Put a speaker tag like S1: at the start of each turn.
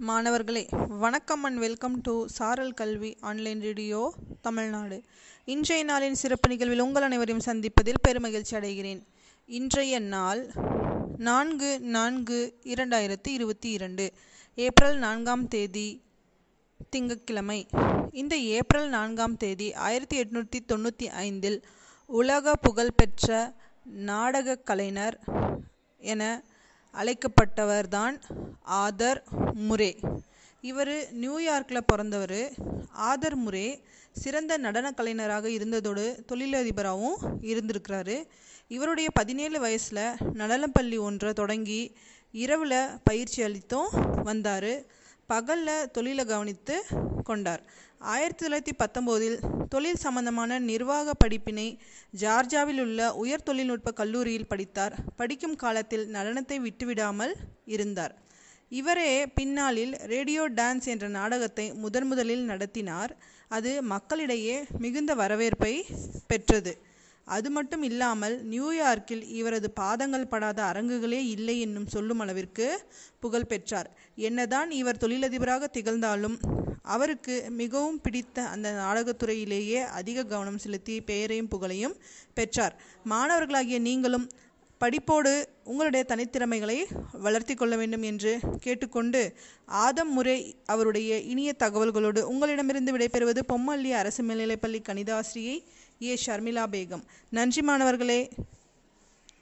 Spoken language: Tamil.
S1: மாணவர்களே வணக்கம் அண்ட் வெல்கம் டு சாரல் கல்வி ஆன்லைன் ரேடியோ தமிழ்நாடு. இன்றைய நாளின் சிறப்பு நிகழ்வில் உங்கள் அனைவரையும் சந்திப்பதில் பெருமகிழ்ச்சி அடைகிறேன். இன்றைய நாள் நான்கு நான்கு இரண்டாயிரத்தி இருபத்தி இரண்டு ஏப்ரல் நான்காம் தேதி திங்கட்கிழமை. இந்த ஏப்ரல் நான்காம் தேதி ஆயிரத்தி எட்நூற்றி தொண்ணூற்றி ஐந்தில் உலக புகழ்பெற்ற நாடகக் கலைஞர் என அழைக்கப்பட்டவர்தான் ஆதர் முரே. இவர் நியூயார்க்கில் பிறந்தவர். ஆதர் முரே சிறந்த நடன கலைஞராக இருந்ததோடு தொழிலதிபராகவும் இருந்திருக்கிறாரு. இவருடைய பதினேழு வயசில் நடனப்பள்ளி ஒன்றை தொடங்கி இரவில் பயிற்சி அளித்தும் வந்தார். பகலில் தொழிலை கவனித்து கொண்டார். ஆயிரத்தி தொள்ளாயிரத்தி பத்தொம்போதில் தொழில் சம்பந்தமான நிர்வாக படிப்பினை ஜார்ஜாவில் உள்ள உயர் தொழில்நுட்ப கல்லூரியில் படித்தார். படிக்கும் காலத்தில் நடனத்தை விட்டுவிடாமல் இருந்தார். இவரே பின்னாளில் ரேடியோ டான்ஸ் என்ற நாடகத்தை முதன் முதலில் நடத்தினார். அது மக்களிடையே மிகுந்த வரவேற்பை பெற்றது. அது மட்டும் இல்லாமல் நியூயார்க்கில் இவரது பாதங்கள் படாத அரங்குகளே இல்லை என்னும் சொல்லும் அளவிற்கு புகழ் பெற்றார். என்னதான் இவர் தொழிலதிபராக திகழ்ந்தாலும் அவருக்கு மிகவும் பிடித்த அந்த நாடகத்துறையிலேயே அதிக கவனம் செலுத்தி பெயரையும் புகழையும் பெற்றார். மாணவர்களாகிய நீங்களும் படிப்போடு உங்களுடைய தனித்திறமைகளை வளர்த்தி கொள்ள வேண்டும் என்று கேட்டுக்கொண்டு ஆதம் முறை அவருடைய இனிய தகவல்களோடு உங்களிடமிருந்து விடைபெறுவது பொம்மல்லி அரசு மேல்நிலைப்பள்ளி கணிதாசிரியை ஏ. ஷர்மிளா பேகம். நன்றி மாணவர்களே.